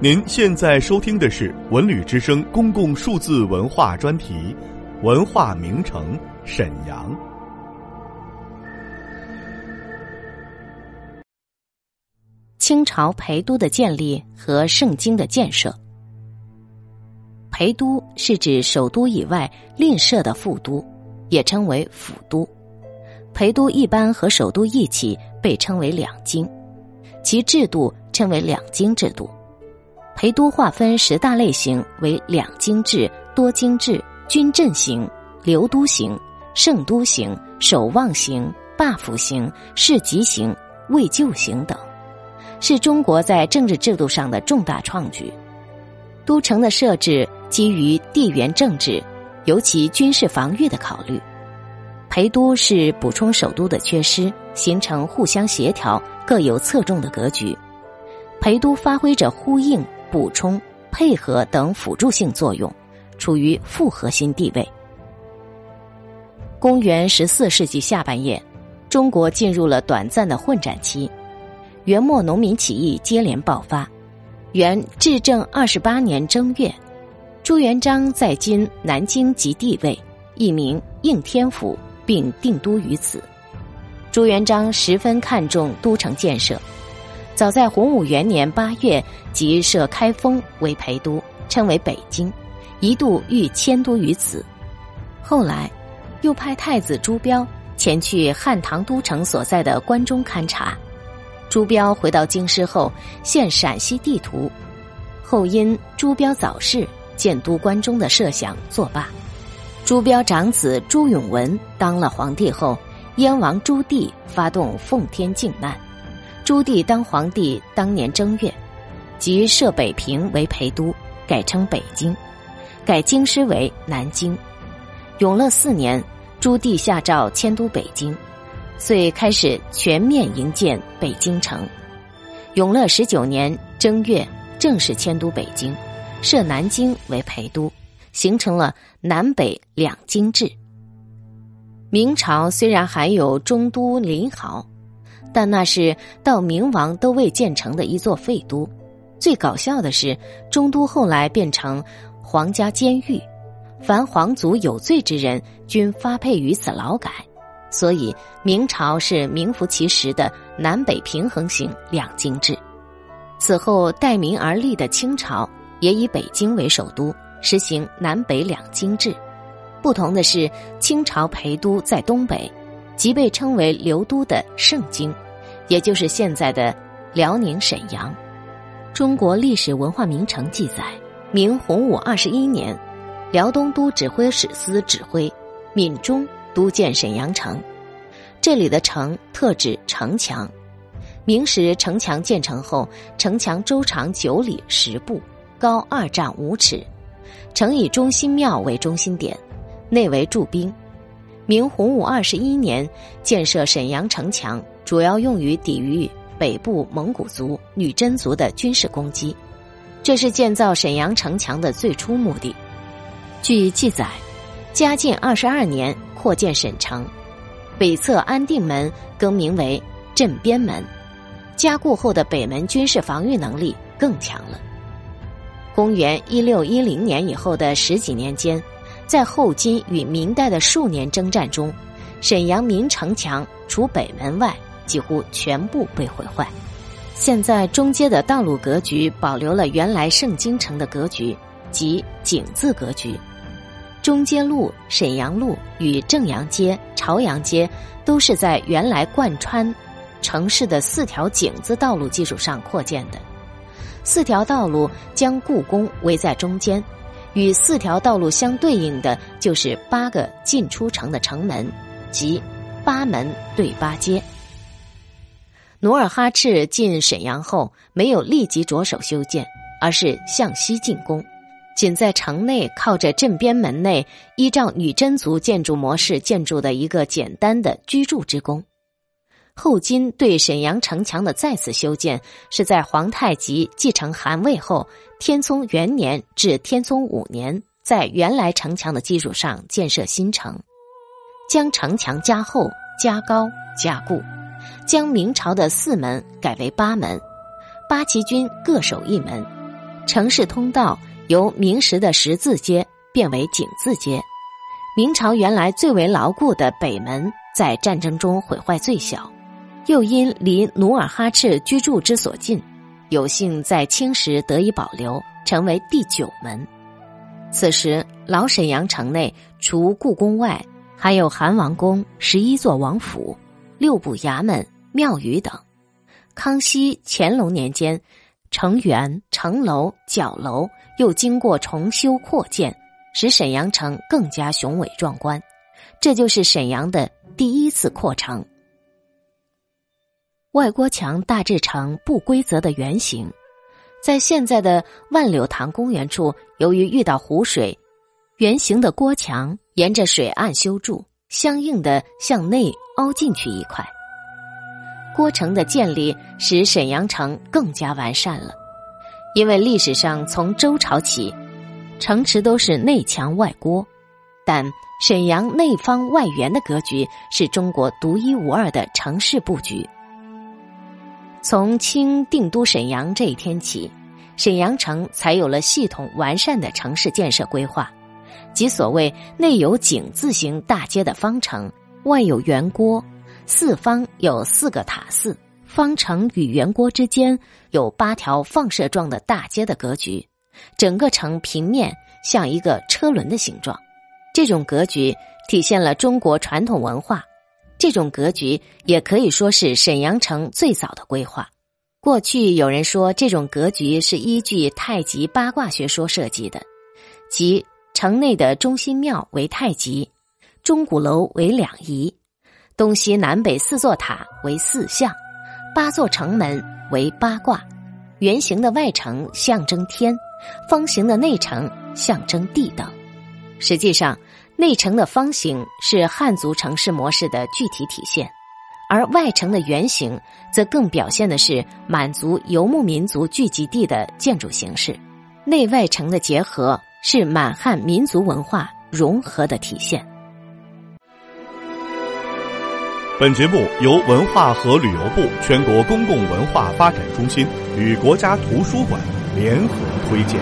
您现在收听的是文旅之声公共数字文化专题《文化名城沈阳》。清朝陪都的建立和盛京的建设。陪都是指首都以外另设的副都，也称为府都。陪都一般和首都一起被称为两京，其制度称为两京制度。陪都划分十大类型为两京制、多京制、军镇型、流都型、盛都型、守望型、霸府型、市级型、卫旧型等，是中国在政治制度上的重大创举。都城的设置基于地缘政治，尤其军事防御的考虑。陪都是补充首都的缺失，形成互相协调、各有侧重的格局。陪都发挥着呼应。补充、配合等辅助性作用，处于复核心地位。公元十四世纪下半叶，中国进入了短暂的混战期，元末农民起义接连爆发。元至正二十八年正月，朱元璋在今南京即帝位，一名应天府，并定都于此。朱元璋十分看重都城建设。早在洪武元年八月，即设开封为陪都，称为北京，一度欲迁都于此。后来，又派太子朱标前去汉唐都城所在的关中勘察。朱标回到京师后，现陕西地图，后因朱标早逝，建都关中的设想作罢。朱标长子朱允文当了皇帝后，燕王朱棣发动奉天靖难。朱棣当皇帝当年正月，即设北平为陪都，改称北京，改京师为南京。永乐四年，朱棣下诏迁都北京，遂开始全面营建北京城。永乐十九年正月，正式迁都北京，设南京为陪都，形成了南北两京制。明朝虽然还有中都临濠。但那是到明王都未建成的一座废都。最搞笑的是，中都后来变成皇家监狱，凡皇族有罪之人均发配于此劳改。所以明朝是名副其实的南北平衡型两京制。此后代明而立的清朝也以北京为首都，实行南北两京制。不同的是，清朝陪都在东北。即被称为刘都的盛京，也就是现在的辽宁沈阳。中国历史文化名城记载，明洪武二十一年，辽东都指挥使司指挥闽中督建沈阳城。这里的“城”特指城墙。明时城墙建成后，城墙周长九里十步，高二丈五尺，城以中心庙为中心点，内为驻兵。明洪武二十一年建设沈阳城墙，主要用于抵御北部蒙古族、女真族的军事攻击，这是建造沈阳城墙的最初目的。据记载，嘉靖二十二年扩建沈城，北侧安定门更名为镇边门，加固后的北门军事防御能力更强了。公元一六一零年以后的十几年间。在后金与明代的数年征战中，沈阳明城墙除北门外几乎全部被毁坏。现在中街的道路格局保留了原来盛京城的格局，即井字格局。中街路、沈阳路与正阳街、朝阳街都是在原来贯穿城市的四条井字道路基础上扩建的。四条道路将故宫围在中间。与四条道路相对应的就是八个进出城的城门，即八门对八街。努尔哈赤进沈阳后，没有立即着手修建，而是向西进攻，仅在城内靠着镇边门内依照女真族建筑模式建筑的一个简单的居住之宫。后金对沈阳城墙的再次修建，是在皇太极继承汗位后，天聪元年至天聪五年，在原来城墙的基础上建设新城，将城墙加厚、加高、加固，将明朝的四门改为八门，八旗军各守一门，城市通道由明时的十字街变为井字街。明朝原来最为牢固的北门，在战争中毁坏最小，又因离努尔哈赤居住之所近，有幸在清时得以保留，成为第九门。此时，老沈阳城内除故宫外，还有韩王宫、十一座王府、六部衙门、庙宇等。康熙、乾隆年间，城垣、城楼、角楼又经过重修扩建，使沈阳城更加雄伟壮观。这就是沈阳的第一次扩城。外郭墙大致呈不规则的圆形。在现在的万柳塘公园处，由于遇到湖水，圆形的郭墙沿着水岸修筑，相应的向内凹进去一块。郭城的建立使沈阳城更加完善了，因为历史上从周朝起，城池都是内墙外郭，但沈阳内方外圆的格局是中国独一无二的城市布局。从清定都沈阳这一天起，沈阳城才有了系统完善的城市建设规划，即所谓内有井字形大街的方城，外有圆郭，四方有四个塔寺，方城与圆郭之间有八条放射状的大街的格局，整个城平面像一个车轮的形状。这种格局体现了中国传统文化。这种格局也可以说是沈阳城最早的规划。过去有人说，这种格局是依据太极八卦学说设计的，即城内的中心庙为太极，钟鼓楼为两仪，东西南北四座塔为四象，八座城门为八卦，圆形的外城象征天，方形的内城象征地等。实际上。内城的方形是汉族城市模式的具体体现，而外城的圆形则更表现的是满族游牧民族聚集地的建筑形式。内外城的结合是满汉民族文化融合的体现。本节目由文化和旅游部全国公共文化发展中心与国家图书馆联合推荐。